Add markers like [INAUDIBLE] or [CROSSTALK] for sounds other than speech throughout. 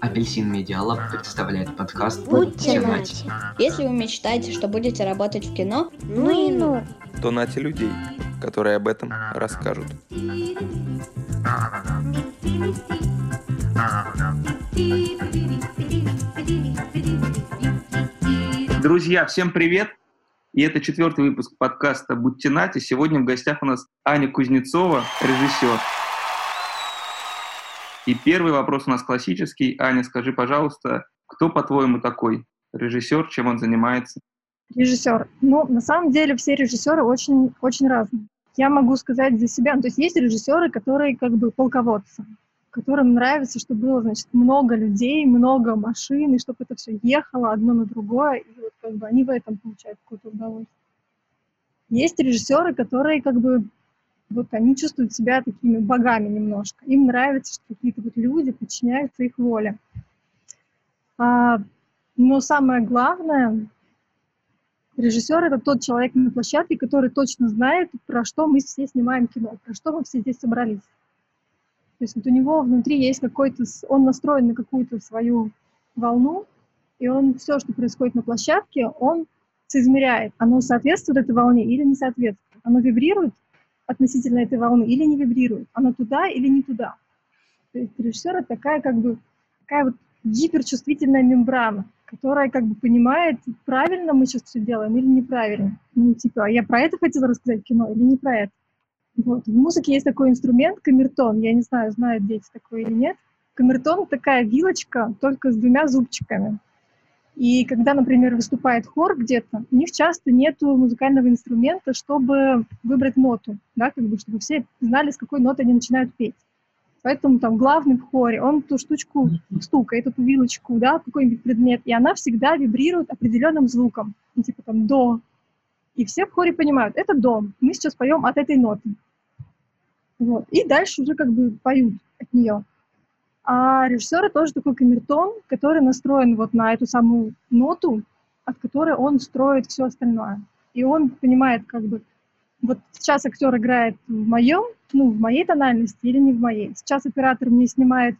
Апельсин Медиалаб представляет подкаст Будьте «Нате». Если вы мечтаете, что будете работать в кино, ну и ну. то нате людей, которые об этом расскажут. Друзья, всем привет! И это четвертый выпуск подкаста «Будьте нате». Сегодня в гостях у нас Аня Кузнецова, режиссер. И первый вопрос у нас классический. Аня, скажи, пожалуйста, кто, по-твоему, такой режиссер, чем он занимается? Режиссер. Ну, на самом деле все режиссеры очень, очень разные. Я могу сказать за себя, ну, то есть есть режиссеры, которые как бы полководцы, которым нравится, чтобы было, значит, много людей, много машин, и чтобы это все ехало одно на другое, и вот как бы они в этом получают какое-то удовольствие. Есть режиссеры, которые как бы вот они чувствуют себя такими богами немножко. Им нравится, что какие-то вот люди подчиняются их воле. А, но самое главное, режиссер это тот человек на площадке, который точно знает, про что мы все снимаем кино, про что мы все здесь собрались. То есть вот у него внутри есть какой-то, он настроен на какую-то свою волну, и он все, что происходит на площадке, он соизмеряет, оно соответствует этой волне или не соответствует. Оно вибрирует относительно этой волны или не вибрирует, оно туда или не туда. То есть режиссер это такая как бы такая вот гиперчувствительная мембрана, которая как бы понимает, правильно мы сейчас все делаем или неправильно. Ну, типа, я про это хотела рассказать кино или не про это. Вот. В музыке есть такой инструмент, камертон. Я не знаю, знают дети такой или нет. Камертон — такая вилочка, только с двумя зубчиками. И когда, например, выступает хор где-то, у них часто нет музыкального инструмента, чтобы выбрать ноту, да, как бы, чтобы все знали, с какой ноты они начинают петь. Поэтому там главный в хоре, он ту штучку стукает, эту вилочку, да, какой-нибудь предмет, и она всегда вибрирует определенным звуком, ну, типа там до. И все в хоре понимают, это до, мы сейчас поем от этой ноты. Вот. И дальше уже как бы поют от нее. А режиссер тоже такой камертон, который настроен вот на эту самую ноту, от которой он строит все остальное. И он понимает, как бы, вот сейчас актер играет в моем, ну, в моей тональности или не в моей. Сейчас оператор мне снимает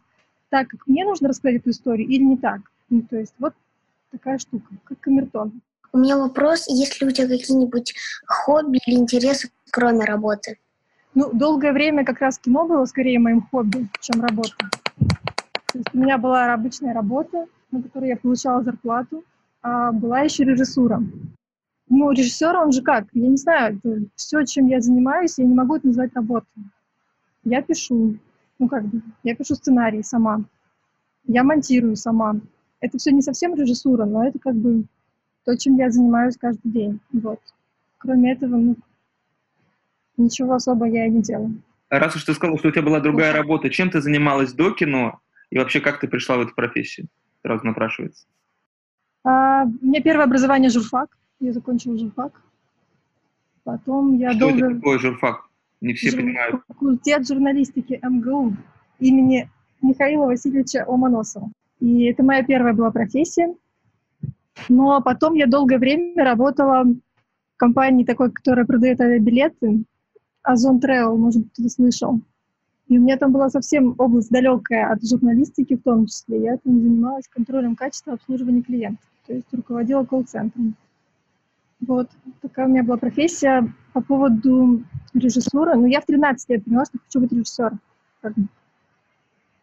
так, как мне нужно рассказать эту историю, или не так. Ну, то есть вот такая штука, как камертон. У меня вопрос, есть ли у тебя какие-нибудь хобби или интересы, кроме работы? Ну, долгое время как раз кино было скорее моим хобби, чем работа. То есть у меня была обычная работа, на которой я получала зарплату, а была еще режиссура. Ну, режиссер, он же как? Я не знаю, все, чем я занимаюсь, я не могу это назвать работой. Я пишу, ну как бы, я пишу сценарий сама, я монтирую сама. Это все не совсем режиссура, но это как бы то, чем я занимаюсь каждый день. Вот. Кроме этого, ну, ничего особо я и не делаю. А раз уж ты сказал, что у тебя была другая работа, чем ты занималась до кино, и вообще, как ты пришла в эту профессию? Сразу напрашивается. А, у меня первое образование журфак. Я закончила журфак. Потом я что долго... это такое журфак? Не все Жур... понимают. Факультет журналистики МГУ имени Михаила Васильевича Омоносова. И это моя первая была профессия. Но потом я долгое время работала в компании такой, которая продает авиабилеты. Озон Travel, может кто-то слышал. И у меня там была совсем область далекая от журналистики в том числе. Я там занималась контролем качества обслуживания клиентов, то есть руководила колл-центром. Вот, такая у меня была профессия. По поводу режиссуры, ну, я в 13 лет поняла, что хочу быть режиссером.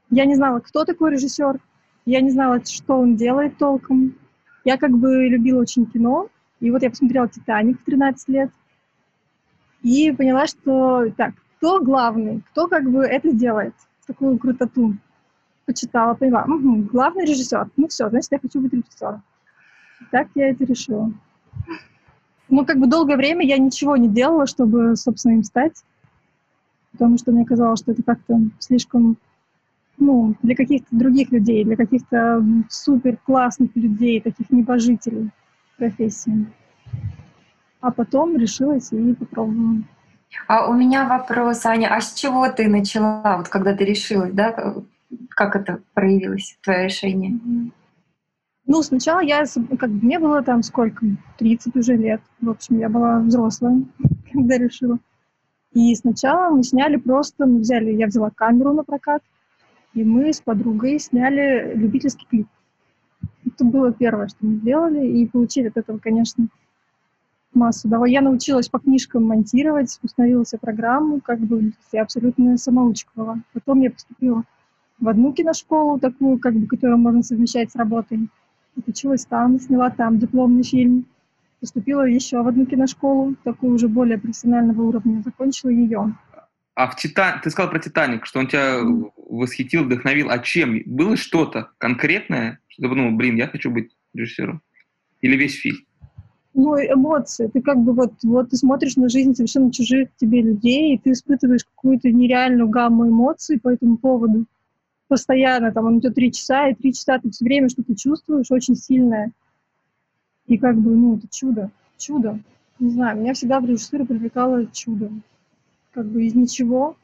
Я не знала, кто такой режиссер, я не знала, что он делает толком. Я как бы любила очень кино, и вот я посмотрела «Титаник» в 13 лет, и поняла, что так, кто главный, кто как бы это делает, такую крутоту. Почитала, поняла, угу, главный режиссер. Ну все, значит, я хочу быть режиссером. Так я это решила. Ну, как бы долгое время я ничего не делала, чтобы, собственно, им стать, потому что мне казалось, что это как-то слишком, ну, для каких-то других людей, для каких-то супер классных людей, таких небожителей профессии. А потом решилась и попробовала. А у меня вопрос, Аня, а с чего ты начала, вот когда ты решилась, да, как это проявилось, твое решение? Ну, сначала я, как бы, мне было там сколько, 30 уже лет, в общем, я была взрослая, [LAUGHS] когда решила. И сначала мы сняли просто, мы взяли, я взяла камеру на прокат, и мы с подругой сняли любительский клип. Это было первое, что мы сделали, и получили от этого, конечно, массу удовольствия. Я научилась по книжкам монтировать, установила себе программу, как бы я абсолютно самоучка была. Потом я поступила в одну киношколу, такую, как бы, которую можно совмещать с работой. Отучилась там, сняла там дипломный фильм. Поступила еще в одну киношколу, такую уже более профессионального уровня, закончила ее. А в Титан... Ты сказал про «Титаник», что он тебя восхитил, вдохновил. А чем? Было что-то конкретное, что ты подумал, блин, я хочу быть режиссером? Или весь фильм? Ну, эмоции. Ты как бы вот, вот ты смотришь на жизнь совершенно чужих тебе людей, и ты испытываешь какую-то нереальную гамму эмоций по этому поводу. Постоянно, там, он идет три часа, и три часа ты все время что-то чувствуешь очень сильное. И как бы, ну, это чудо, чудо. Не знаю, меня всегда в режиссуре привлекало чудо. Как бы из ничего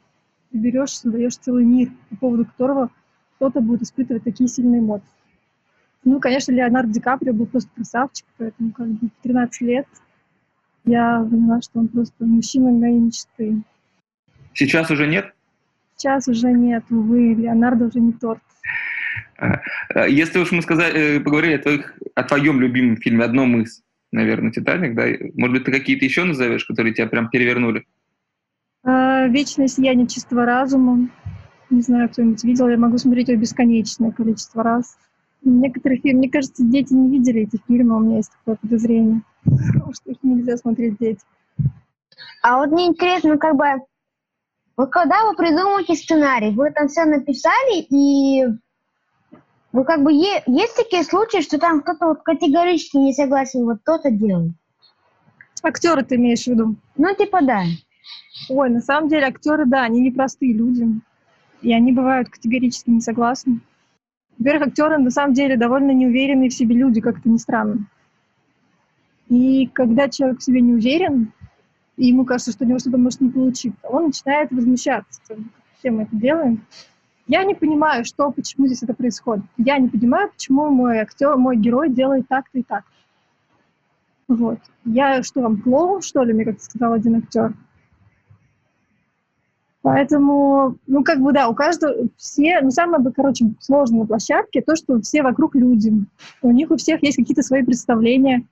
ты берешь, создаешь целый мир, по поводу которого кто-то будет испытывать такие сильные эмоции. Ну, конечно, Леонардо Ди Каприо был просто красавчик, поэтому как бы в 13 лет я поняла, что он просто мужчина моей мечты. Сейчас уже нет? Сейчас уже нет, увы, Леонардо уже не торт. А, а, если уж мы сказали, э, поговорили о, твоих, о твоем любимом фильме, одном из, наверное, «Титаник», да? Может быть, ты какие-то еще назовешь, которые тебя прям перевернули? А, «Вечное сияние чистого разума». Не знаю, кто-нибудь видел, я могу смотреть его бесконечное количество раз. Некоторые фильмы, мне кажется, дети не видели эти фильмы, у меня есть такое подозрение, [LAUGHS] что их нельзя смотреть дети. А вот мне интересно, как бы, вот когда вы придумываете сценарий, вы там все написали, и вы как бы, е- есть такие случаи, что там кто-то вот категорически не согласен, вот кто-то делает? Актеры ты имеешь в виду? Ну, типа да. Ой, на самом деле актеры, да, они непростые люди, и они бывают категорически не согласны. Во-первых, актеры на самом деле довольно неуверенные в себе люди, как это ни странно. И когда человек в себе не уверен, и ему кажется, что у него что-то может не получиться, он начинает возмущаться. Все мы это делаем. Я не понимаю, что, почему здесь это происходит. Я не понимаю, почему мой актер, мой герой делает так-то и так. Вот. Я что, вам клоун, что ли, мне как сказал один актер? Поэтому, ну, как бы, да, у каждого все, ну, самое, короче, сложное на площадке то, что все вокруг люди. У них у всех есть какие-то свои представления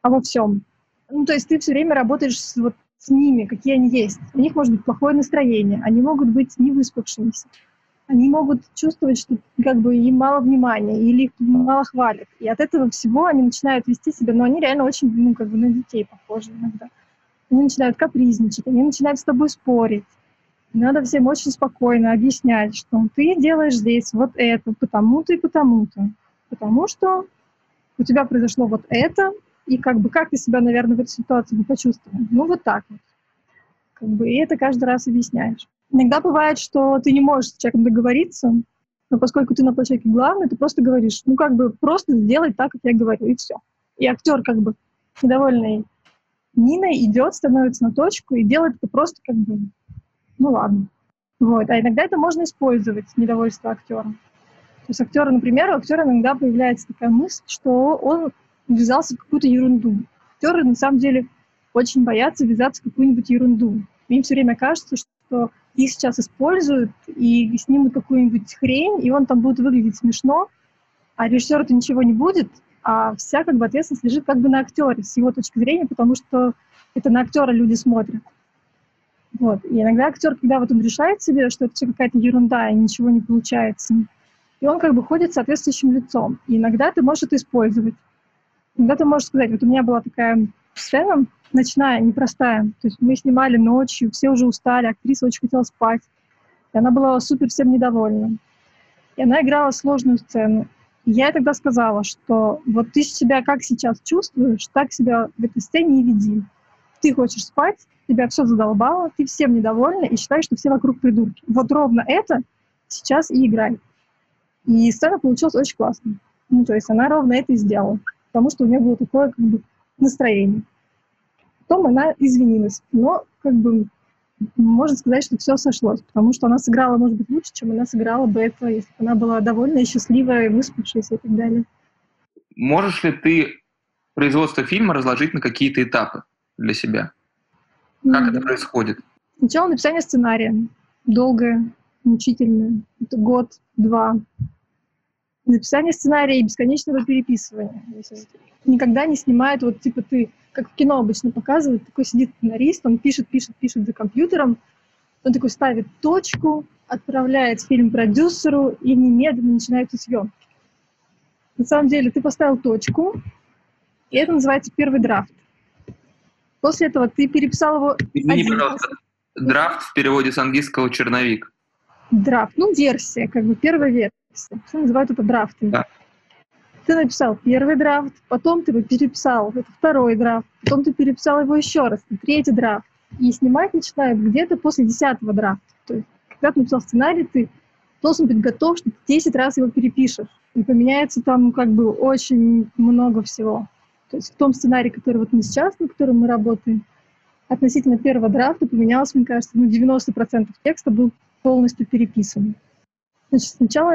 обо всем. Ну, то есть ты все время работаешь с, вот, с ними, какие они есть. У них может быть плохое настроение, они могут быть невыспавшимися, они могут чувствовать, что как бы им мало внимания или их мало хвалят. И от этого всего они начинают вести себя, но они реально очень, ну, как бы на детей похожи иногда. Они начинают капризничать, они начинают с тобой спорить надо всем очень спокойно объяснять, что ты делаешь здесь вот это, потому-то и потому-то. Потому что у тебя произошло вот это, и как бы как ты себя, наверное, в этой ситуации бы почувствовал? Ну, вот так вот. Как бы, и это каждый раз объясняешь. Иногда бывает, что ты не можешь с человеком договориться, но поскольку ты на площадке главный, ты просто говоришь, ну, как бы просто сделать так, как я говорю, и все. И актер, как бы, недовольный Ниной, идет, становится на точку и делает это просто как бы ну ладно. Вот. А иногда это можно использовать, недовольство актера. То есть актера, например, у актера иногда появляется такая мысль, что он ввязался в какую-то ерунду. Актеры на самом деле очень боятся ввязаться в какую-нибудь ерунду. Им все время кажется, что их сейчас используют и снимут какую-нибудь хрень, и он там будет выглядеть смешно, а режиссеру это ничего не будет, а вся как бы ответственность лежит как бы на актере с его точки зрения, потому что это на актера люди смотрят. Вот. И иногда актер, когда вот он решает себе, что это все какая-то ерунда и ничего не получается, и он как бы ходит соответствующим лицом. И иногда ты можешь это использовать. Иногда ты можешь сказать, вот у меня была такая сцена ночная, непростая. То есть мы снимали ночью, все уже устали, актриса очень хотела спать. И она была супер всем недовольна. И она играла сложную сцену. И я тогда сказала, что вот ты себя как сейчас чувствуешь, так себя в этой сцене и веди. Ты хочешь спать, тебя все задолбало, ты всем недовольна и считаешь, что все вокруг придурки. Вот ровно это сейчас и играй. И сцена получилась очень классной. Ну, то есть она ровно это и сделала, потому что у нее было такое как бы настроение. Потом она извинилась, но как бы можно сказать, что все сошлось, потому что она сыграла, может быть, лучше, чем она сыграла бы это, если бы она была довольная, счастливая, выспавшаяся и так далее. Можешь ли ты производство фильма разложить на какие-то этапы для себя? Как mm-hmm. это происходит? Сначала написание сценария. Долгое. мучительное. Это год-два. Написание сценария и бесконечного переписывания. Никогда не снимает, вот типа ты, как в кино обычно показывают, такой сидит сценарист, он пишет, пишет, пишет за компьютером, он такой ставит точку, отправляет фильм продюсеру и немедленно начинаются съемки. На самом деле ты поставил точку, и это называется первый драфт. После этого ты переписал его... Извини, один пожалуйста, драфт в переводе с английского черновик. Драфт, ну, версия, как бы первая версия. Все называют это драфтом. Да. Ты написал первый драфт, потом ты его переписал, это второй драфт, потом ты переписал его еще раз, третий драфт. И снимать начинают где-то после десятого драфта. То есть, когда ты написал сценарий, ты должен быть готов, что ты 10 раз его перепишешь. И поменяется там как бы очень много всего. То есть в том сценарии, который вот мы сейчас, на котором мы работаем, относительно первого драфта поменялось, мне кажется, ну, 90% текста был полностью переписан. Значит, сначала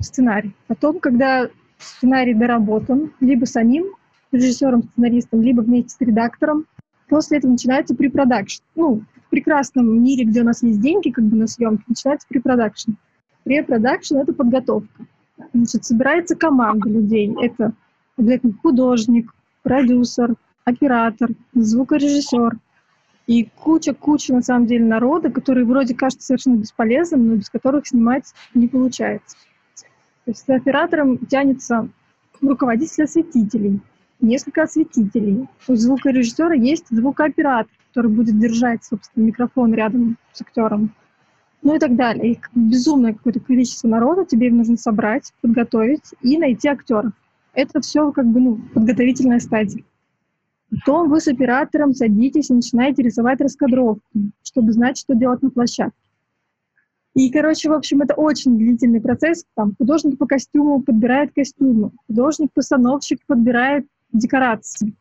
сценарий. Потом, когда сценарий доработан, либо самим режиссером-сценаристом, либо вместе с редактором, после этого начинается препродакшн. Ну, в прекрасном мире, где у нас есть деньги как бы на съемки, начинается препродакшн. Препродакшн — это подготовка. Значит, собирается команда людей. Это обязательно художник, продюсер, оператор, звукорежиссер и куча-куча, на самом деле, народа, который вроде кажется совершенно бесполезным, но без которых снимать не получается. То есть за оператором тянется руководитель осветителей, несколько осветителей. У звукорежиссера есть звукооператор, который будет держать, собственно, микрофон рядом с актером. Ну и так далее. Их безумное какое-то количество народа, тебе нужно собрать, подготовить и найти актеров. Это все как бы ну, подготовительная стадия. Потом вы с оператором садитесь и начинаете рисовать раскадровку, чтобы знать, что делать на площадке. И, короче, в общем, это очень длительный процесс. Там художник по костюму подбирает костюмы, художник-постановщик подбирает декорации.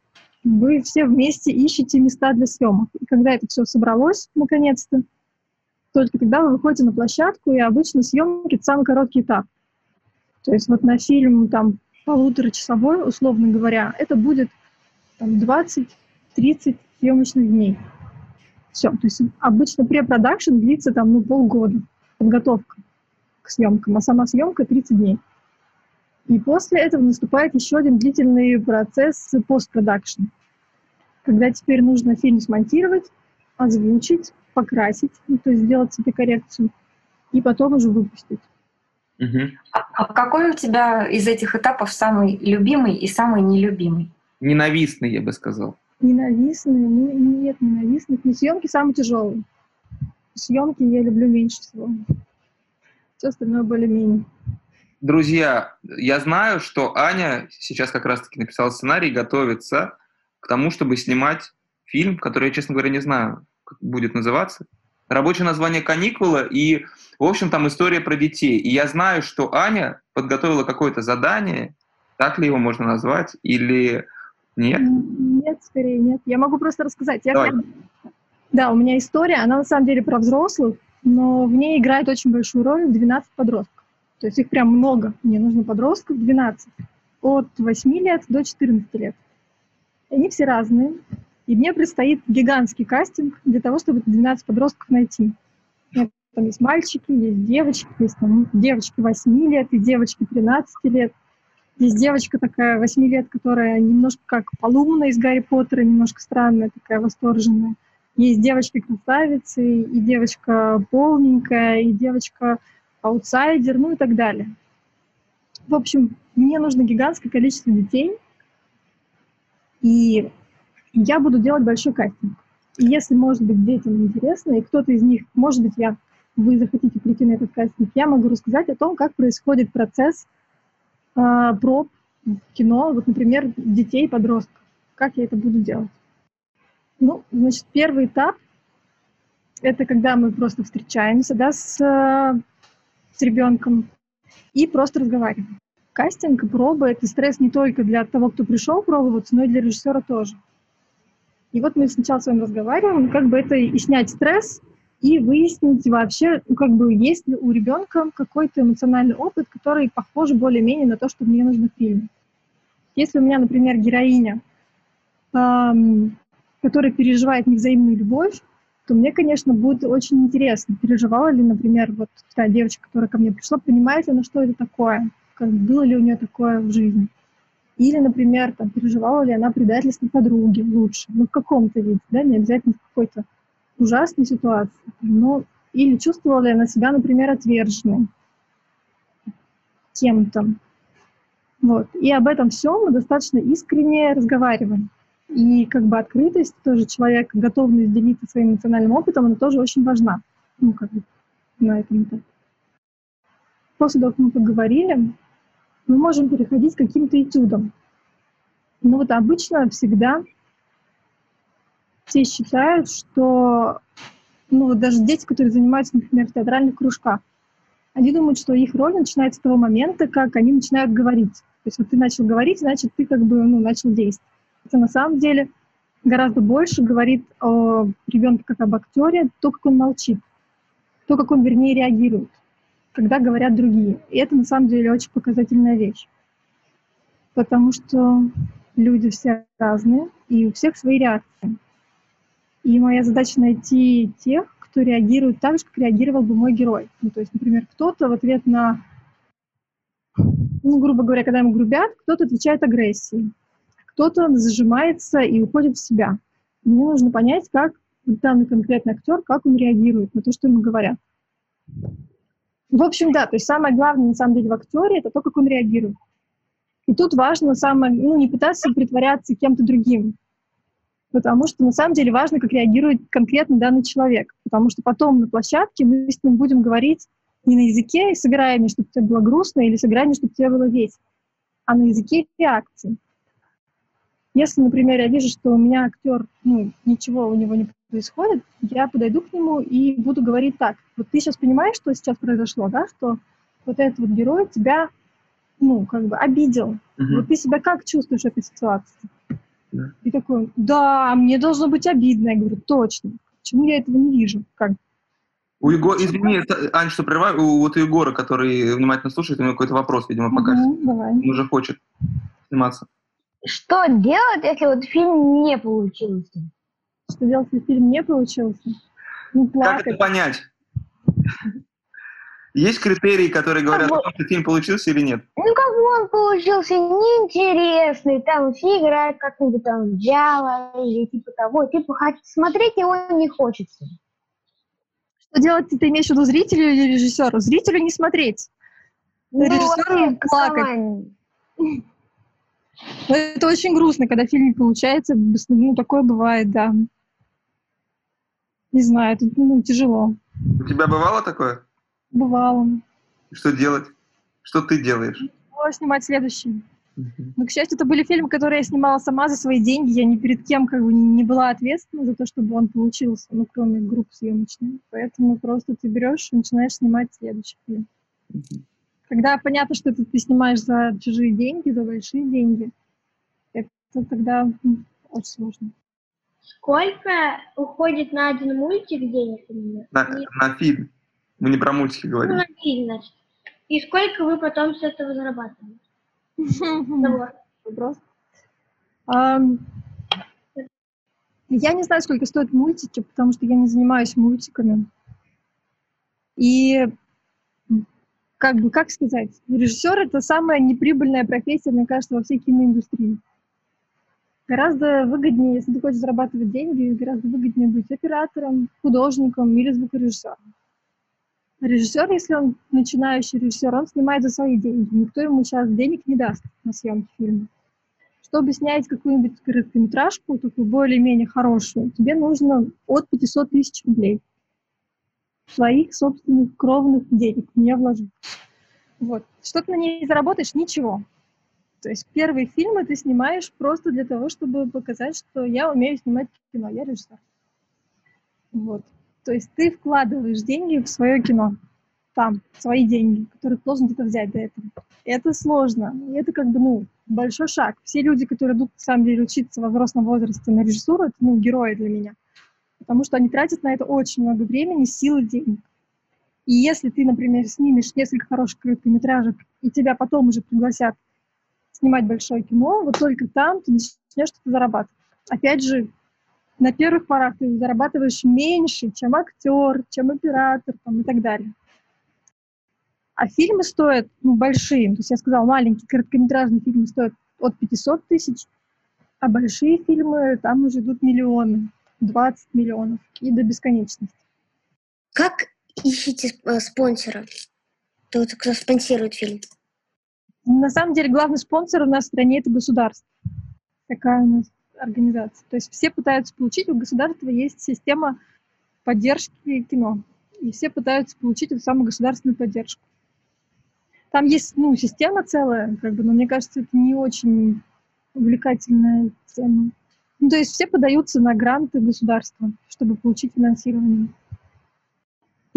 Вы все вместе ищете места для съемок. И когда это все собралось, наконец-то, только тогда вы выходите на площадку, и обычно съемки — это самый короткий этап. То есть вот на фильм там полуторачасовой, условно говоря, это будет там, 20-30 съемочных дней. Все. То есть обычно препродакшн длится там ну, полгода, подготовка к съемкам, а сама съемка 30 дней. И после этого наступает еще один длительный процесс постпродакшн, когда теперь нужно фильм смонтировать, озвучить, покрасить, ну, то есть сделать себе коррекцию, и потом уже выпустить. Угу. А, а какой у тебя из этих этапов самый любимый и самый нелюбимый? Ненавистный, я бы сказал. Ненавистный? Ну, нет, ненавистных. Не съемки самые тяжелые. Съемки я люблю меньше всего. Все остальное более-менее. Друзья, я знаю, что Аня сейчас как раз-таки написала сценарий и готовится к тому, чтобы снимать фильм, который я, честно говоря, не знаю, как будет называться. Рабочее название «Каникулы», и, в общем, там история про детей. И я знаю, что Аня подготовила какое-то задание, так ли его можно назвать, или нет? Нет, скорее нет. Я могу просто рассказать. Я Давай. Да, у меня история, она на самом деле про взрослых, но в ней играет очень большую роль 12 подростков. То есть их прям много. Мне нужно подростков 12. От 8 лет до 14 лет. Они все разные. И мне предстоит гигантский кастинг для того, чтобы 12 подростков найти. Там есть мальчики, есть девочки, есть там девочки 8 лет и девочки 13 лет. Есть девочка такая 8 лет, которая немножко как Полумна из Гарри Поттера, немножко странная, такая восторженная. Есть девочки-красавицы, и девочка полненькая, и девочка аутсайдер, ну и так далее. В общем, мне нужно гигантское количество детей, и я буду делать большой кастинг. И если, может быть, детям интересно, и кто-то из них, может быть, я, вы захотите прийти на этот кастинг, я могу рассказать о том, как происходит процесс э, проб в кино, вот, например, детей подростков. Как я это буду делать? Ну, значит, первый этап — это когда мы просто встречаемся, да, с, с ребенком и просто разговариваем. Кастинг, пробы — это стресс не только для того, кто пришел пробоваться, но и для режиссера тоже. И вот мы сначала с вами разговариваем, как бы это и снять стресс, и выяснить вообще, ну, как бы, есть ли у ребенка какой-то эмоциональный опыт, который похож более-менее на то, что мне нужно в фильме. Если у меня, например, героиня, эм, которая переживает невзаимную любовь, то мне, конечно, будет очень интересно, переживала ли, например, вот та девочка, которая ко мне пришла, понимает ли она, что это такое, как было ли у нее такое в жизни. Или, например, там, переживала ли она предательство подруги лучше, ну, в каком-то виде, да, не обязательно в какой-то ужасной ситуации, но или чувствовала ли она себя, например, отверженной кем-то. Вот. И об этом всем мы достаточно искренне разговариваем. И как бы открытость тоже человек, готовность делиться своим эмоциональным опытом, она тоже очень важна. Ну, как бы на этом этапе. После того, как мы поговорили, мы можем переходить к каким-то этюдам. Но вот обычно всегда все считают, что ну, вот даже дети, которые занимаются, например, в театральных кружках, они думают, что их роль начинается с того момента, как они начинают говорить. То есть вот ты начал говорить, значит, ты как бы ну, начал действовать. Хотя на самом деле гораздо больше говорит о ребенке как об актере, то, как он молчит, то, как он, вернее, реагирует, когда говорят другие. И это на самом деле очень показательная вещь. Потому что люди все разные, и у всех свои реакции. И моя задача найти тех, кто реагирует так же, как реагировал бы мой герой. Ну, то есть, например, кто-то в ответ на, ну, грубо говоря, когда ему грубят, кто-то отвечает агрессией, кто-то зажимается и уходит в себя. Мне нужно понять, как данный конкретный актер, как он реагирует на то, что ему говорят. В общем, да, то есть самое главное, на самом деле, в актере, это то, как он реагирует. И тут важно самое, ну, не пытаться притворяться кем-то другим, потому что на самом деле важно, как реагирует конкретно данный человек, потому что потом на площадке мы с ним будем говорить не на языке «сыграй мне, чтобы тебе было грустно» или «сыграй мне, чтобы тебе было весело», а на языке реакции. Если, например, я вижу, что у меня актер, ну, ничего у него не происходит, я подойду к нему и буду говорить так. Вот ты сейчас понимаешь, что сейчас произошло, да, что вот этот вот герой тебя, ну, как бы обидел. Мгм. Вот ты себя как чувствуешь в этой ситуации? Да. И такой, да, мне должно быть обидно. Я говорю, точно. Почему я этого не вижу? Как? У Егора, извини, это- Ань, что прерываю, у, вот у Егора, который внимательно слушает, у него какой-то вопрос, видимо, пока. Мгм, давай. Он уже хочет сниматься. Что делать, если вот фильм не получился? Что делать, если фильм не получился? Ну, Как плакать. это понять? Есть критерии, которые говорят о вот- том, что фильм получился или нет? Ну, как бы он получился неинтересный, там все играют как-нибудь там в Java или типа того, типа смотреть его не хочется. Что делать, ты имеешь в виду зрителю или режиссеру? Зрителю не смотреть. Ну, Режиссеру вообще, плакать. Но это очень грустно, когда фильм не получается. Ну, такое бывает, да. Не знаю, это ну, тяжело. У тебя бывало такое? Бывало. Что делать? Что ты делаешь? Было снимать следующий. Но, к счастью, это были фильмы, которые я снимала сама за свои деньги. Я ни перед кем как бы не, была ответственна за то, чтобы он получился, ну, кроме групп съемочных. Поэтому просто ты берешь и начинаешь снимать следующий фильм. Когда понятно, что это ты снимаешь за чужие деньги, за большие деньги, это тогда очень сложно. Сколько уходит на один мультик денег? На, Не- на фильм. Мы не про мультики Ну, говорим. на фильм, значит. И сколько вы потом с этого зарабатываете? Вопрос. Я не знаю, сколько стоят мультики, потому что я не занимаюсь мультиками. И как бы, как сказать, режиссер — это самая неприбыльная профессия, мне кажется, во всей киноиндустрии. Гораздо выгоднее, если ты хочешь зарабатывать деньги, гораздо выгоднее быть оператором, художником или звукорежиссером. Режиссер, если он начинающий режиссер, он снимает за свои деньги. Никто ему сейчас денег не даст на съемки фильма. Чтобы снять какую-нибудь короткометражку, такую более-менее хорошую, тебе нужно от 500 тысяч рублей. Своих собственных кровных денег в нее вложить. Вот. Что ты на ней заработаешь? Ничего. То есть первые фильмы ты снимаешь просто для того, чтобы показать, что я умею снимать кино, я режиссер. Вот. То есть ты вкладываешь деньги в свое кино. Там, свои деньги, которые должен где-то взять до этого. Это сложно. И это как бы, ну, большой шаг. Все люди, которые идут, на самом деле, учиться во взрослом возрасте на режиссуру, это, ну, герои для меня. Потому что они тратят на это очень много времени, сил денег. И если ты, например, снимешь несколько хороших короткометражек, и тебя потом уже пригласят снимать большое кино, вот только там ты начнешь что-то зарабатывать. Опять же, на первых порах ты зарабатываешь меньше, чем актер, чем оператор там, и так далее. А фильмы стоят, ну, большие. То есть я сказала, маленькие короткометражные фильмы стоят от 500 тысяч, а большие фильмы, там уже идут миллионы, 20 миллионов и до бесконечности. Как ищете э, спонсора? Тот, кто спонсирует фильм? На самом деле главный спонсор у нас в стране это государство. Такая у нас организация. То есть все пытаются получить, у государства есть система поддержки кино. И все пытаются получить эту самую государственную поддержку. Там есть, ну, система целая, как бы, но мне кажется, это не очень увлекательная тема. Ну, то есть все подаются на гранты государства, чтобы получить финансирование.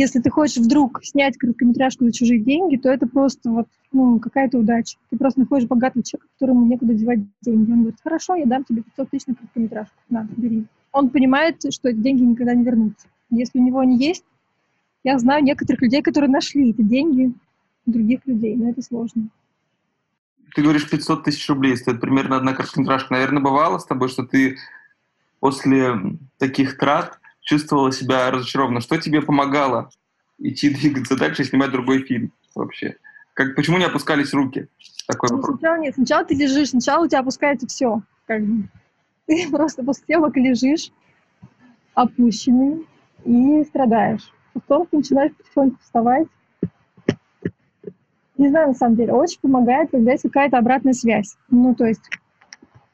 Если ты хочешь вдруг снять короткометражку за чужие деньги, то это просто вот, ну, какая-то удача. Ты просто находишь богатого человека, которому некуда девать деньги. Он говорит, хорошо, я дам тебе 500 тысяч на короткометражку. На, бери. Он понимает, что эти деньги никогда не вернутся. Если у него они есть, я знаю некоторых людей, которые нашли эти деньги других людей, но это сложно. Ты говоришь, 500 тысяч рублей стоит примерно одна короткометражка. Наверное, бывало с тобой, что ты после таких трат чувствовала себя разочарованно? Что тебе помогало идти [LAUGHS] двигаться дальше и снимать другой фильм вообще? Как, почему не опускались руки? Такой ну, вопрос. Сначала нет, сначала ты лежишь, сначала у тебя опускается все. Как бы. [LAUGHS] Ты просто после съемок лежишь опущенный и страдаешь. Потом ты начинаешь потихоньку вставать. Не знаю, на самом деле, очень помогает, когда есть какая-то обратная связь. Ну, то есть,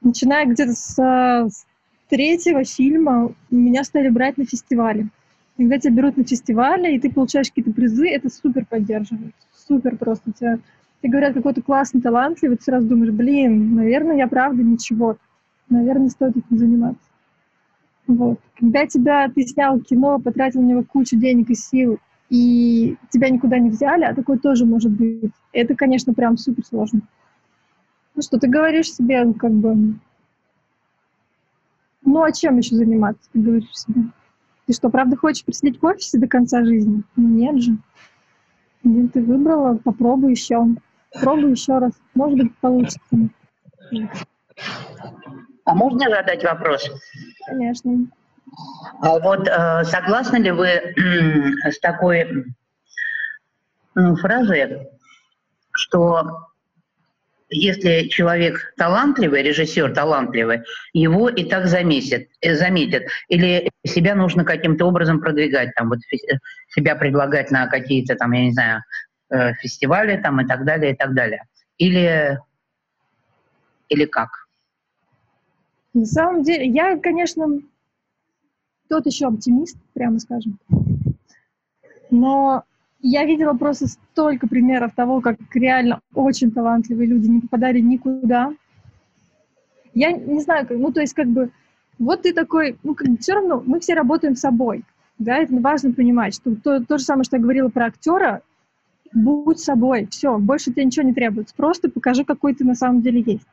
начиная где-то с, с третьего фильма меня стали брать на фестивале. Когда тебя берут на фестивале, и ты получаешь какие-то призы, это супер поддерживает. Супер просто. Тебя, тебе говорят, какой то классный, талантливый, ты сразу думаешь, блин, наверное, я правда ничего. Наверное, стоит этим заниматься. Вот. Когда тебя, ты снял кино, потратил на него кучу денег и сил, и тебя никуда не взяли, а такое тоже может быть. Это, конечно, прям супер сложно. Ну что, ты говоришь себе, как бы, ну, а чем еще заниматься, ты говоришь себе? Ты что, правда хочешь просидеть в офисе до конца жизни? Ну, нет же. Нет, ты выбрала, попробуй еще. Пробуй еще раз. Может быть, получится. А можно задать вопрос? Конечно. А вот э, согласны ли вы э, с такой фразой, что если человек талантливый, режиссер талантливый, его и так заметят, э, заметят. Или себя нужно каким-то образом продвигать, там, вот, себя предлагать на какие-то, там, я не знаю, э, фестивали там, и так далее, и так далее. Или, или как? На самом деле, я, конечно, тот еще оптимист, прямо скажем. Но я видела просто столько примеров того, как реально очень талантливые люди не попадали никуда. Я не знаю, ну то есть как бы вот ты такой, ну как все равно мы все работаем с собой, да, это важно понимать, что то, то же самое, что я говорила про актера, будь собой, все, больше тебе ничего не требуется, просто покажи, какой ты на самом деле есть.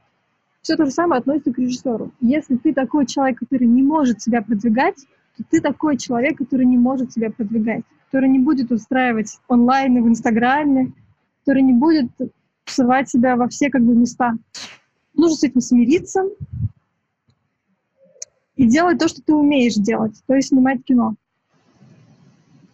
Все то же самое относится к режиссеру. Если ты такой человек, который не может себя продвигать, то ты такой человек, который не может себя продвигать который не будет устраивать онлайн в Инстаграме, который не будет всывать себя во все как бы места. Нужно с этим смириться и делать то, что ты умеешь делать, то есть снимать кино.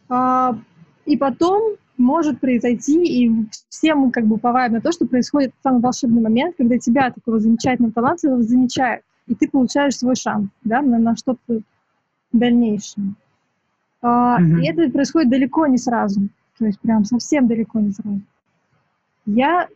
А, и потом может произойти, и все мы как бы уповаем на то, что происходит самый волшебный момент, когда тебя, такого замечательного талантливого, замечают, и ты получаешь свой шанс да, на, на что-то дальнейшее. Uh-huh. И это происходит далеко не сразу. То есть прям совсем далеко не сразу. Я,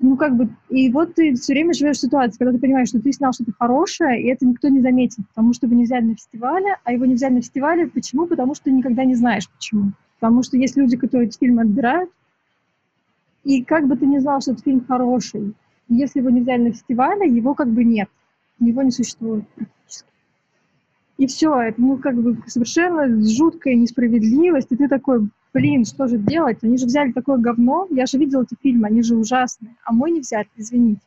ну как бы, и вот ты все время живешь в ситуации, когда ты понимаешь, что ты снял что-то хорошее, и это никто не заметит, потому что его не взяли на фестивале, а его не взяли на фестивале почему? Потому что ты никогда не знаешь почему. Потому что есть люди, которые эти фильмы отбирают, и как бы ты не знал, что этот фильм хороший, если его не взяли на фестивале, его как бы нет, его не существует практически. И все, это ну как бы совершенно жуткая несправедливость, и ты такой, блин, что же делать? Они же взяли такое говно, я же видел эти фильмы, они же ужасные, а мой не взяли, извините.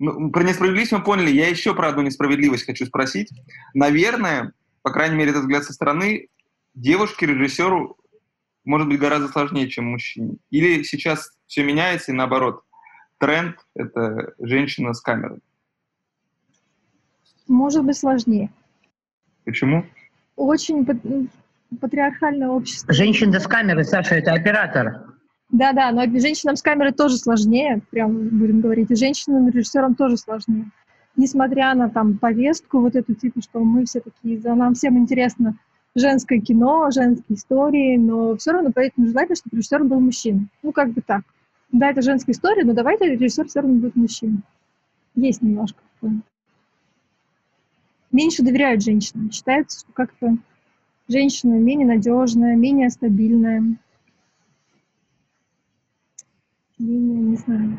Ну, про несправедливость мы поняли. Я еще про одну несправедливость хочу спросить. Наверное, по крайней мере, это взгляд со стороны, девушке-режиссеру может быть гораздо сложнее, чем мужчине. Или сейчас все меняется, и наоборот, тренд — это женщина с камерой. Может быть сложнее. Почему? Очень пат- патриархальное общество. Женщина с камерой, Саша, это оператор. Да-да, но женщинам с камерой тоже сложнее, прям будем говорить, и женщинам режиссерам тоже сложнее. Несмотря на там повестку вот эту типа, что мы все такие, за нам всем интересно женское кино, женские истории, но все равно поэтому желательно, чтобы режиссер был мужчина. Ну, как бы так. Да, это женская история, но давайте режиссер все равно будет мужчина. Есть немножко. такое. Меньше доверяют женщинам. Считается, что как-то женщина менее надежная, менее стабильная. Менее, не знаю,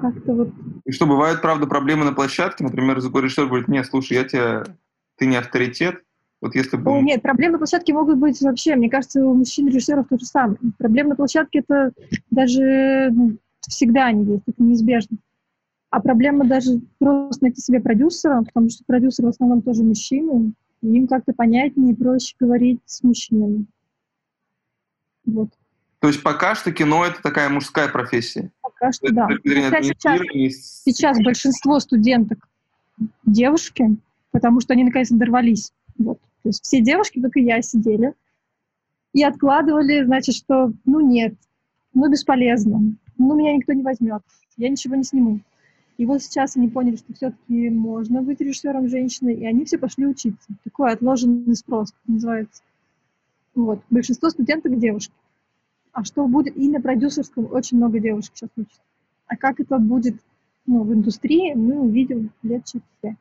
как-то вот... И что, бывают, правда, проблемы на площадке? Например, режиссер говорит, нет, слушай, я тебя... Ты не авторитет. Вот если бы... О, нет, проблемы на площадке могут быть вообще, мне кажется, у мужчин-режиссеров то же самое. Проблемы на площадке это даже ну, всегда они есть, это неизбежно. А проблема даже просто найти себе продюсера, потому что продюсеры в основном тоже мужчины, и им как-то понятнее и проще говорить с мужчинами. Вот. То есть пока что кино это такая мужская профессия. Пока что Это да. Хотя сейчас, сейчас большинство студенток девушки, потому что они наконец-то дорвались. Вот. То есть все девушки, как и я, сидели и откладывали, значит, что ну нет, ну бесполезно, ну меня никто не возьмет, я ничего не сниму. И вот сейчас они поняли, что все-таки можно быть режиссером женщины, и они все пошли учиться. Такой отложенный спрос, как называется. Вот. Большинство студенток девушки. А что будет и на продюсерском очень много девушек сейчас учатся. А как это будет ну, в индустрии, мы увидим лет через пять.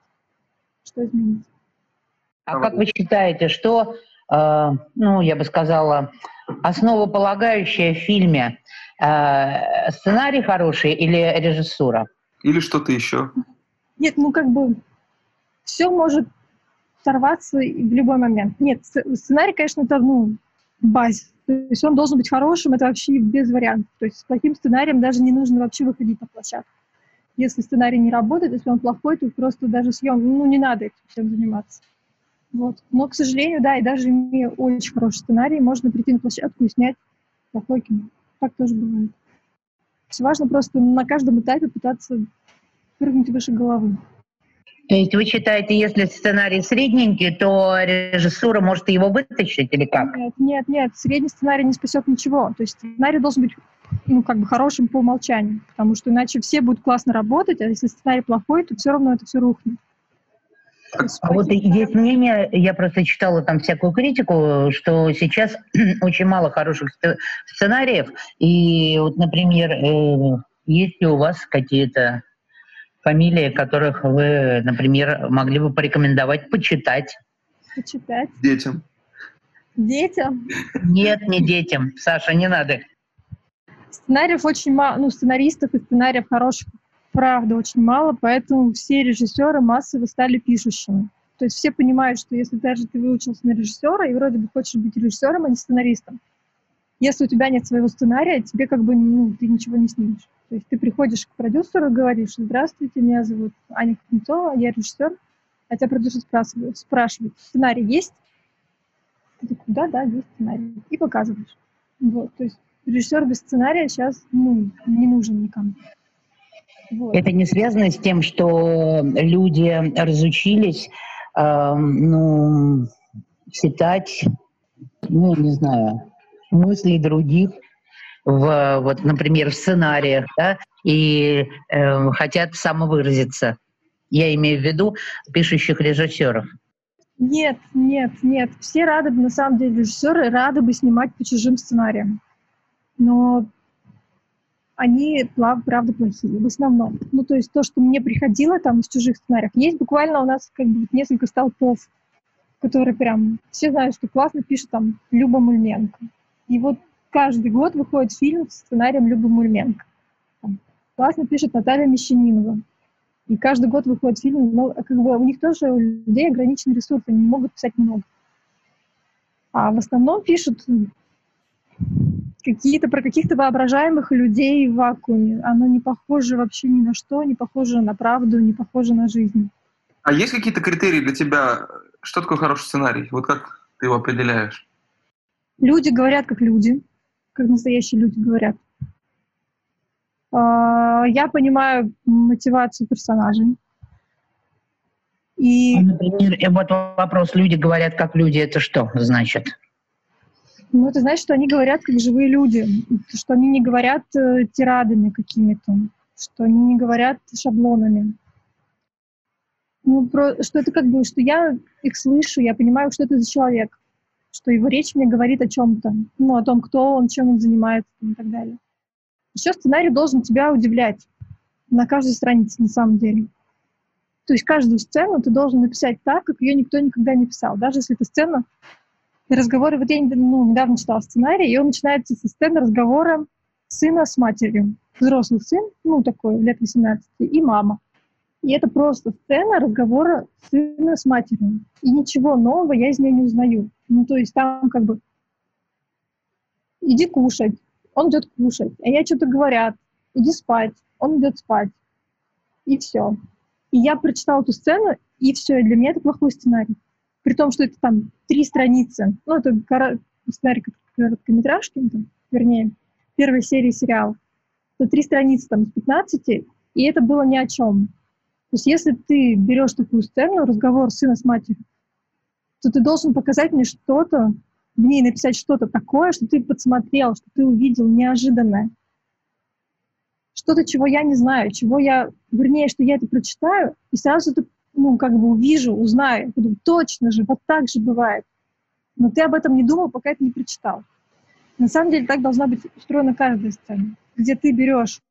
Что изменится. А как вы считаете, что, э, ну, я бы сказала, основополагающее в фильме э, сценарий хороший или режиссура? Или что-то еще. Нет, ну как бы все может сорваться в любой момент. Нет, сц- сценарий, конечно, это ну, базис. То есть он должен быть хорошим, это вообще без вариантов. То есть с плохим сценарием даже не нужно вообще выходить на площадку. Если сценарий не работает, если он плохой, то просто даже съем, ну не надо этим всем заниматься. Вот. Но, к сожалению, да, и даже имея очень хороший сценарий, можно прийти на площадку и снять плохое кино. Так тоже бывает. Все важно просто на каждом этапе пытаться прыгнуть выше головы. То есть вы считаете, если сценарий средненький, то режиссура может его вытащить или как? Нет, нет, нет, средний сценарий не спасет ничего. То есть сценарий должен быть ну, как бы хорошим по умолчанию, потому что иначе все будут классно работать, а если сценарий плохой, то все равно это все рухнет. А вот есть мнение, я просто читала там всякую критику, что сейчас [CLEARS THROAT] очень мало хороших сце- сценариев. И вот, например, э, есть ли у вас какие-то фамилии, которых вы, например, могли бы порекомендовать почитать? почитать Детям. детям. Нет, не детям. Саша, не надо. Сценариев очень мало, ну, сценаристов и сценариев хороших, правда, очень мало, поэтому все режиссеры массово стали пишущими. То есть все понимают, что если даже ты выучился на режиссера и вроде бы хочешь быть режиссером, а не сценаристом, если у тебя нет своего сценария, тебе как бы ну, ты ничего не снимешь. То есть ты приходишь к продюсеру и говоришь, здравствуйте, меня зовут Аня Кузнецова, я режиссер, а тебя продюсер спрашивает, спрашивает сценарий есть? Ты такой, да, да, есть сценарий. И показываешь. Вот, то есть режиссер без сценария сейчас ну, не нужен никому. Вот. Это не связано с тем, что люди разучились э, ну, читать, ну, не знаю, мысли других в, вот, например, в сценариях, да, и э, хотят самовыразиться. Я имею в виду пишущих режиссеров. Нет, нет, нет. Все рады бы, на самом деле, режиссеры рады бы снимать по чужим сценариям. Но они, правда, плохие в основном. Ну, то есть то, что мне приходило там из чужих сценариев. Есть буквально у нас как бы несколько столпов, которые прям... Все знают, что классно пишет там Люба Мульменко. И вот каждый год выходит фильм с сценарием Любы Мульменко. Там классно пишет Наталья Мещанинова. И каждый год выходит фильм, но как бы у них тоже у людей ограниченный ресурс, они не могут писать много. А в основном пишут какие-то про каких-то воображаемых людей в вакууме. Оно не похоже вообще ни на что, не похоже на правду, не похоже на жизнь. А есть какие-то критерии для тебя? Что такое хороший сценарий? Вот как ты его определяешь? Люди говорят как люди, как настоящие люди говорят. А, Я понимаю мотивацию персонажей. И, Например, и вот вопрос, люди говорят, как люди, это что значит? Ну, это значит, что они говорят как живые люди, что они не говорят э, тирадами какими-то, что они не говорят шаблонами. Ну, про, что это как бы, что я их слышу, я понимаю, что это за человек, что его речь мне говорит о чем-то, ну, о том, кто он, чем он занимается и так далее. Еще сценарий должен тебя удивлять на каждой странице, на самом деле. То есть каждую сцену ты должен написать так, как ее никто никогда не писал. Даже если это сцена разговора... Вот я ну, недавно читала сценарий, и он начинается со сцены разговора сына с матерью. Взрослый сын, ну, такой, лет 18, и мама. И это просто сцена разговора сына с матерью. И ничего нового я из нее не узнаю. Ну, то есть там как бы иди кушать, он идет кушать, а я что-то говорят, иди спать, он идет спать. И все. И я прочитала эту сцену, и все, и для меня это плохой сценарий. При том, что это там три страницы. Ну, это сценарий короткометражки, ну, вернее, первой серии сериала. Это три страницы там из 15, и это было ни о чем. То есть если ты берешь такую сцену, разговор сына с матерью, то ты должен показать мне что-то, в ней написать что-то такое, что ты подсмотрел, что ты увидел неожиданное. Что-то, чего я не знаю, чего я, вернее, что я это прочитаю, и сразу это, ну, как бы увижу, узнаю. Буду, точно же, вот так же бывает. Но ты об этом не думал, пока это не прочитал. На самом деле так должна быть устроена каждая сцена, где ты берешь,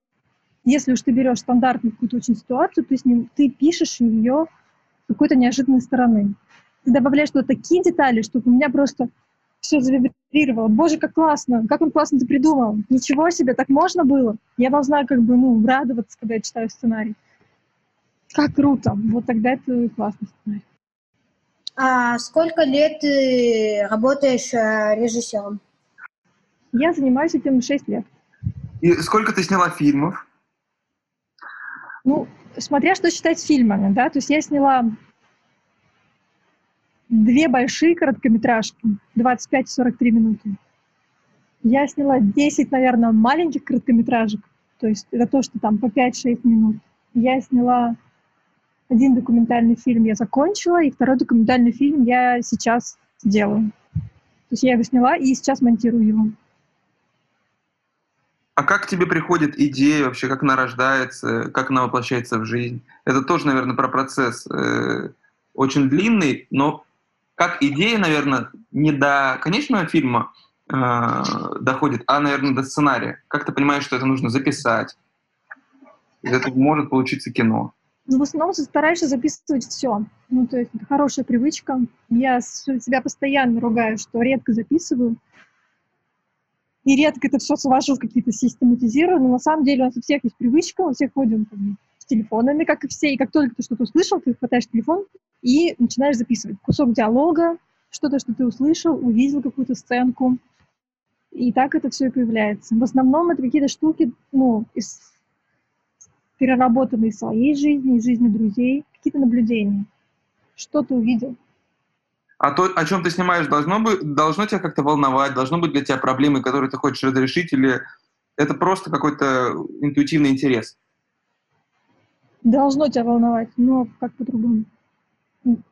если уж ты берешь стандартную какую-то очень ситуацию, ты, с ним, ты пишешь ее с какой-то неожиданной стороны. Ты добавляешь туда такие детали, чтобы у меня просто все завибрировало. Боже, как классно, как он классно это придумал. Ничего себе, так можно было. Я должна как бы, ну, радоваться, когда я читаю сценарий. Как круто. Вот тогда это сценарий. А сколько лет ты работаешь э, режиссером? Я занимаюсь этим 6 лет. И сколько ты сняла фильмов? Ну, смотря что считать фильмами, да, то есть я сняла две большие короткометражки, 25-43 минуты. Я сняла 10, наверное, маленьких короткометражек, то есть это то, что там по 5-6 минут. Я сняла один документальный фильм, я закончила, и второй документальный фильм я сейчас делаю. То есть я его сняла и сейчас монтирую его. А как тебе приходит идея вообще, как она рождается, как она воплощается в жизнь? Это тоже, наверное, про процесс э, очень длинный, но как идея, наверное, не до конечного фильма э, доходит, а, наверное, до сценария. Как ты понимаешь, что это нужно записать? Из этого может получиться кино. В основном стараешься записывать все. Ну, то есть это хорошая привычка. Я себя постоянно ругаю, что редко записываю. И редко это все свожу в какие-то систематизирую, но на самом деле у нас у всех есть привычка, у всех ходим там, с телефонами, как и все, и как только ты что-то услышал, ты хватаешь телефон и начинаешь записывать кусок диалога, что-то, что ты услышал, увидел какую-то сценку, и так это все и появляется. В основном это какие-то штуки, ну, из переработанные своей жизни, из жизни друзей, какие-то наблюдения. Что ты увидел? А то, о чем ты снимаешь, должно, быть, должно тебя как-то волновать, должно быть для тебя проблемой, которые ты хочешь разрешить, или это просто какой-то интуитивный интерес? Должно тебя волновать, но как по-другому.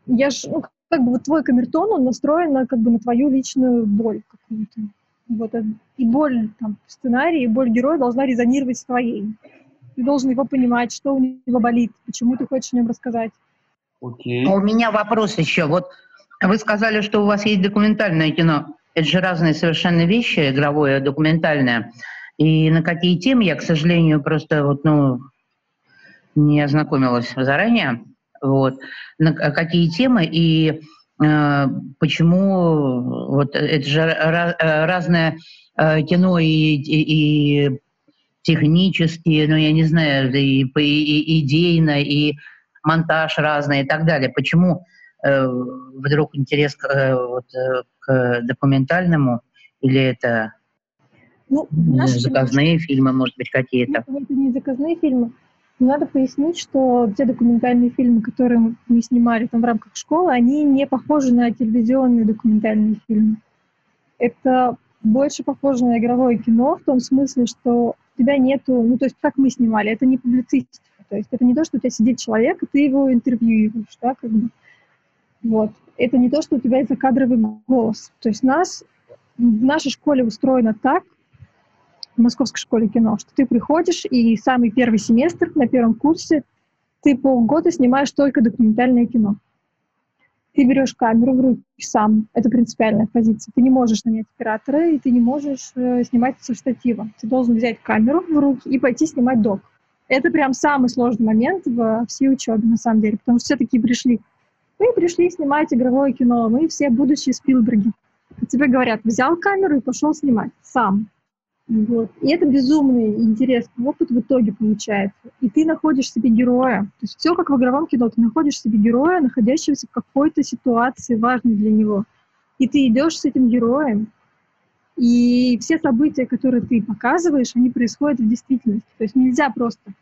Я ж, ну, как бы вот твой камертон, он настроен на, как бы, на твою личную боль какую-то. Вот, э, и боль там, в сценарии, и боль героя должна резонировать с твоей. Ты должен его понимать, что у него болит, почему ты хочешь о нем рассказать. Окей. А у меня вопрос еще. Вот вы сказали, что у вас есть документальное кино. Это же разные совершенно вещи, игровое, документальное. И на какие темы я, к сожалению, просто вот, ну, не ознакомилась заранее. Вот. На какие темы и э, почему вот это же разное э, кино и, и, и технически, ну, я не знаю, и, и, идейно, и монтаж разный и так далее. Почему Э, вдруг интерес к, э, вот, э, к документальному, или это ну, заказные фильмы, может быть, какие-то? Нет, это не заказные фильмы. Но надо пояснить, что те документальные фильмы, которые мы снимали там в рамках школы, они не похожи на телевизионные документальные фильмы. Это больше похоже на игровое кино в том смысле, что тебя нету, ну то есть как мы снимали, это не публицистика. То есть это не то, что у тебя сидит человек, и ты его интервьюируешь, да, как бы. Вот. Это не то, что у тебя есть закадровый голос. То есть нас в нашей школе устроено так, в Московской школе кино, что ты приходишь, и самый первый семестр на первом курсе ты полгода снимаешь только документальное кино. Ты берешь камеру в руки сам. Это принципиальная позиция. Ты не можешь нанять оператора, и ты не можешь э, снимать со штатива. Ты должен взять камеру в руки и пойти снимать док. Это прям самый сложный момент во всей учебе, на самом деле, потому что все такие пришли. Мы пришли снимать игровое кино, мы все будущие Спилберги. И тебе говорят, взял камеру и пошел снимать сам. Вот. И это безумный интересный опыт в итоге получается. И ты находишь себе героя. То есть все как в игровом кино. Ты находишь себе героя, находящегося в какой-то ситуации важной для него. И ты идешь с этим героем, и все события, которые ты показываешь, они происходят в действительности. То есть нельзя просто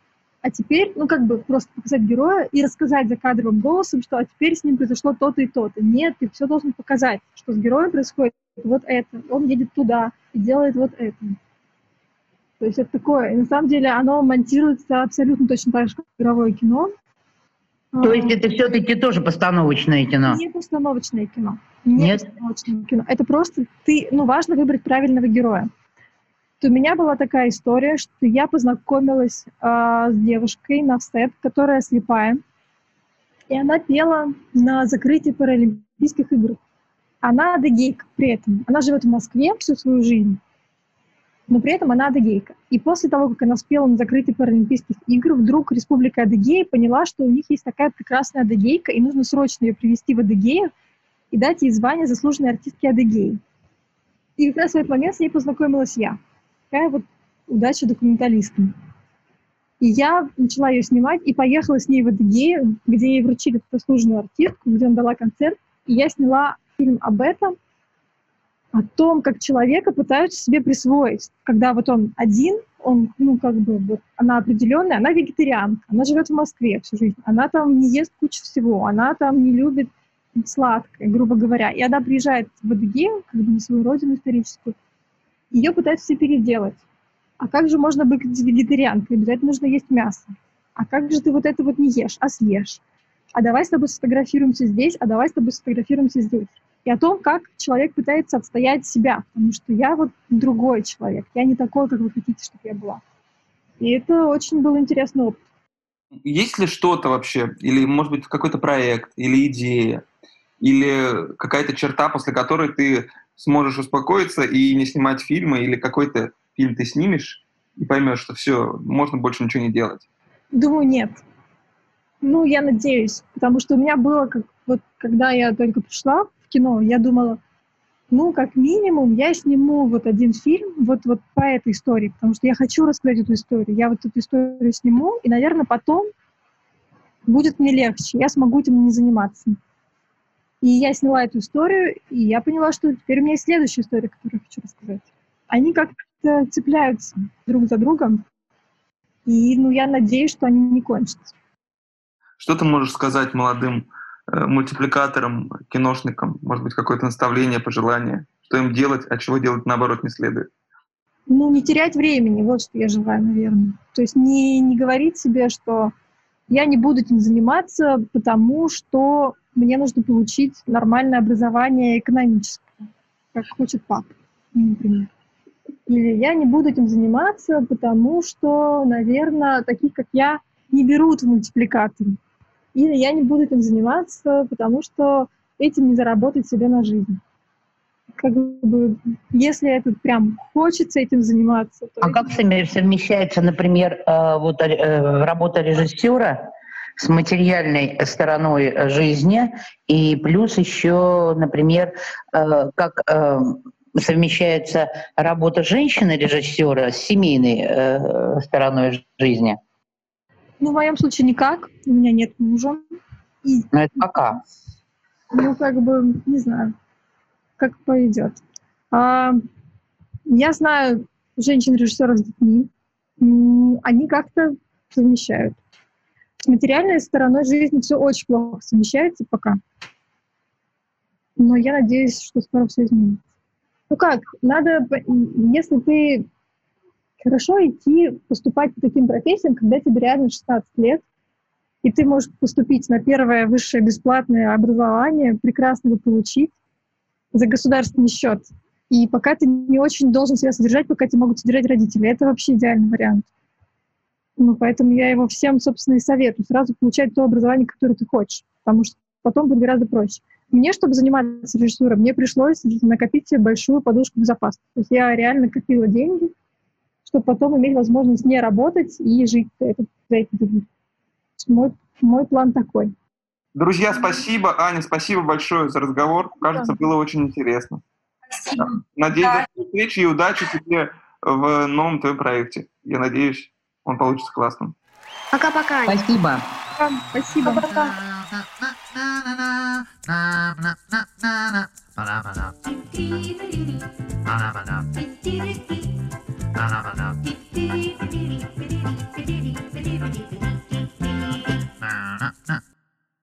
а теперь, ну, как бы просто показать героя и рассказать за кадровым голосом, что а теперь с ним произошло то-то и то-то. Нет, ты все должен показать, что с героем происходит вот это, он едет туда и делает вот это. То есть это такое, и на самом деле оно монтируется абсолютно точно так же, как игровое кино. То есть это все-таки тоже постановочное кино? Не постановочное кино. Не Нет? постановочное кино. Это просто ты, ну, важно выбрать правильного героя. То у меня была такая история, что я познакомилась э, с девушкой на сет, которая слепая, и она пела на закрытии Паралимпийских игр. Она адыгейка при этом. Она живет в Москве всю свою жизнь но при этом она адыгейка. И после того, как она спела на закрытии Паралимпийских игр, вдруг Республика Адыгея поняла, что у них есть такая прекрасная адыгейка, и нужно срочно ее привести в Адыгею и дать ей звание заслуженной артистки Адыгеи. И как раз в этот момент с ней познакомилась я. Такая вот удача документалиста. И я начала ее снимать и поехала с ней в Адыгею, где ей вручили заслуженную артистку, где она дала концерт. И я сняла фильм об этом, о том, как человека пытаются себе присвоить. Когда вот он один, он, ну, как бы, вот, она определенная, она вегетарианка, она живет в Москве всю жизнь, она там не ест кучу всего, она там не любит сладкое, грубо говоря. И она приезжает в Адыгею, как бы на свою родину историческую, ее пытаются все переделать. А как же можно быть вегетарианкой? Обязательно нужно есть мясо. А как же ты вот это вот не ешь, а съешь? А давай с тобой сфотографируемся здесь, а давай с тобой сфотографируемся здесь и о том, как человек пытается отстоять себя, потому что я вот другой человек, я не такой, как вы хотите, чтобы я была. И это очень был интересный опыт. Есть ли что-то вообще, или, может быть, какой-то проект, или идея, или какая-то черта, после которой ты сможешь успокоиться и не снимать фильмы, или какой-то фильм ты снимешь и поймешь, что все, можно больше ничего не делать? Думаю, нет. Ну, я надеюсь, потому что у меня было, как, вот, когда я только пришла кино, я думала, ну, как минимум, я сниму вот один фильм вот, вот по этой истории, потому что я хочу рассказать эту историю. Я вот эту историю сниму, и, наверное, потом будет мне легче, я смогу этим не заниматься. И я сняла эту историю, и я поняла, что теперь у меня есть следующая история, которую я хочу рассказать. Они как-то цепляются друг за другом, и ну, я надеюсь, что они не кончатся. Что ты можешь сказать молодым мультипликаторам, киношникам? Может быть, какое-то наставление, пожелание? Что им делать, а чего делать, наоборот, не следует? Ну, не терять времени, вот что я желаю, наверное. То есть не, не говорить себе, что я не буду этим заниматься, потому что мне нужно получить нормальное образование экономическое, как хочет папа, например. Или я не буду этим заниматься, потому что, наверное, таких, как я, не берут в мультипликаторы или я не буду этим заниматься, потому что этим не заработать себе на жизнь. Как бы, если это прям хочется этим заниматься. а как совмещается, например, э, вот э, работа режиссера с материальной стороной жизни, и плюс еще, например, э, как совмещается работа женщины-режиссера с семейной стороной жизни? Ну, в моем случае никак. У меня нет мужа. И, ну, это пока. Ну, как бы, не знаю, как пойдет. А, я знаю женщин-режиссеров с детьми. Они как-то совмещают. С материальной стороной жизни все очень плохо совмещается пока. Но я надеюсь, что скоро все изменится. Ну как, надо, если ты Хорошо идти поступать по таким профессиям, когда тебе реально 16 лет, и ты можешь поступить на первое высшее бесплатное образование, прекрасно его получить за государственный счет. И пока ты не очень должен себя содержать, пока тебя могут содержать родители. Это вообще идеальный вариант. Ну, поэтому я его всем, собственно, и советую. Сразу получать то образование, которое ты хочешь, потому что потом будет гораздо проще. Мне, чтобы заниматься режиссурой, мне пришлось накопить себе большую подушку безопасности. То есть я реально копила деньги, чтобы потом иметь возможность не работать и жить это, за эти деньги. Мой, мой план такой. Друзья, спасибо. Аня, спасибо большое за разговор. Кажется, было очень интересно. Спасибо. Надеюсь, Да. до встречи и удачи тебе в новом твоем проекте. Я надеюсь, он получится классным. Пока-пока. Спасибо. Спасибо. Пока. Ba-da-ba-da. na na na na.